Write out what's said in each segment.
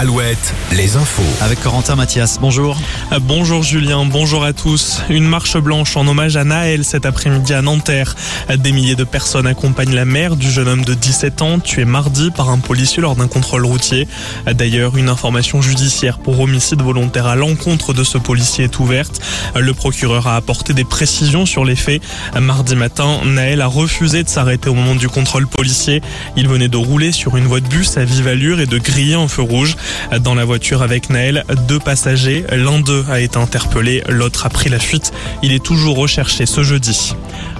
Alouette, les infos. Avec Corentin Mathias, bonjour. Euh, bonjour Julien, bonjour à tous. Une marche blanche en hommage à Naël cet après-midi à Nanterre. Des milliers de personnes accompagnent la mère du jeune homme de 17 ans tué mardi par un policier lors d'un contrôle routier. D'ailleurs, une information judiciaire pour homicide volontaire à l'encontre de ce policier est ouverte. Le procureur a apporté des précisions sur les faits. Mardi matin, Naël a refusé de s'arrêter au moment du contrôle policier. Il venait de rouler sur une voie de bus à vive allure et de griller un feu rouge. Dans la voiture avec Naël, deux passagers. L'un d'eux a été interpellé, l'autre a pris la fuite. Il est toujours recherché ce jeudi.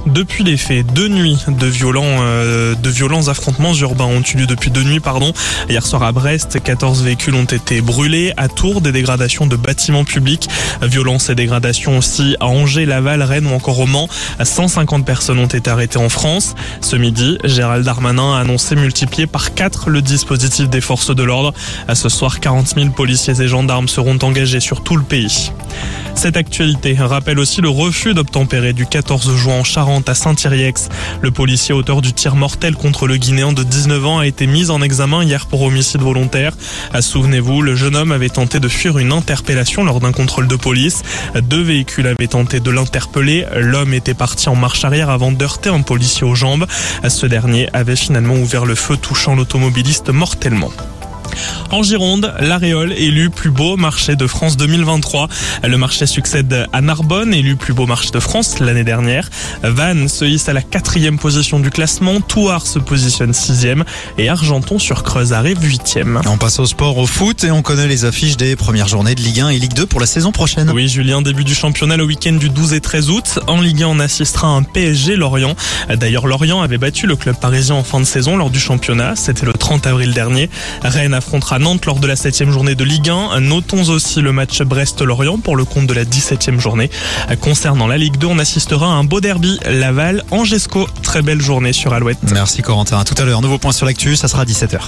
Depuis les faits, deux nuits de violents, euh, de violents affrontements urbains ont eu lieu depuis deux nuits, pardon. Hier soir à Brest, 14 véhicules ont été brûlés. À Tours, des dégradations de bâtiments publics. Violence et dégradations aussi à Angers, Laval, Rennes ou encore au Mans. 150 personnes ont été arrêtées en France. Ce midi, Gérald Darmanin a annoncé multiplier par 4 le dispositif des forces de l'ordre. Ce soir, 40 000 policiers et gendarmes seront engagés sur tout le pays. Cette actualité rappelle aussi le refus d'obtempérer du 14 juin en Charente à Saint-Iriex. Le policier auteur du tir mortel contre le Guinéen de 19 ans a été mis en examen hier pour homicide volontaire. Ah, souvenez-vous, le jeune homme avait tenté de fuir une interpellation lors d'un contrôle de police. Deux véhicules avaient tenté de l'interpeller. L'homme était parti en marche arrière avant d'heurter un policier aux jambes. Ce dernier avait finalement ouvert le feu touchant l'automobiliste mortellement. En Gironde, l'Aréole élu plus beau marché de France 2023. Le marché succède à Narbonne, élu plus beau marché de France l'année dernière. Vannes se hisse à la quatrième position du classement. Touard se positionne sixième et Argenton sur Creuse arrive huitième. On passe au sport, au foot et on connaît les affiches des premières journées de Ligue 1 et Ligue 2 pour la saison prochaine. Oui, Julien, début du championnat le week-end du 12 et 13 août. En Ligue 1, on assistera à un PSG Lorient. D'ailleurs, Lorient avait battu le club parisien en fin de saison lors du championnat. C'était le 30 avril dernier. Rennes affrontera Nantes lors de la 7 journée de Ligue 1. Notons aussi le match Brest-Lorient pour le compte de la 17e journée. Concernant la Ligue 2, on assistera à un beau derby Laval-Angesco. Très belle journée sur Alouette. Merci Corentin. Tout à l'heure. Nouveau point sur l'actu, ça sera à 17h.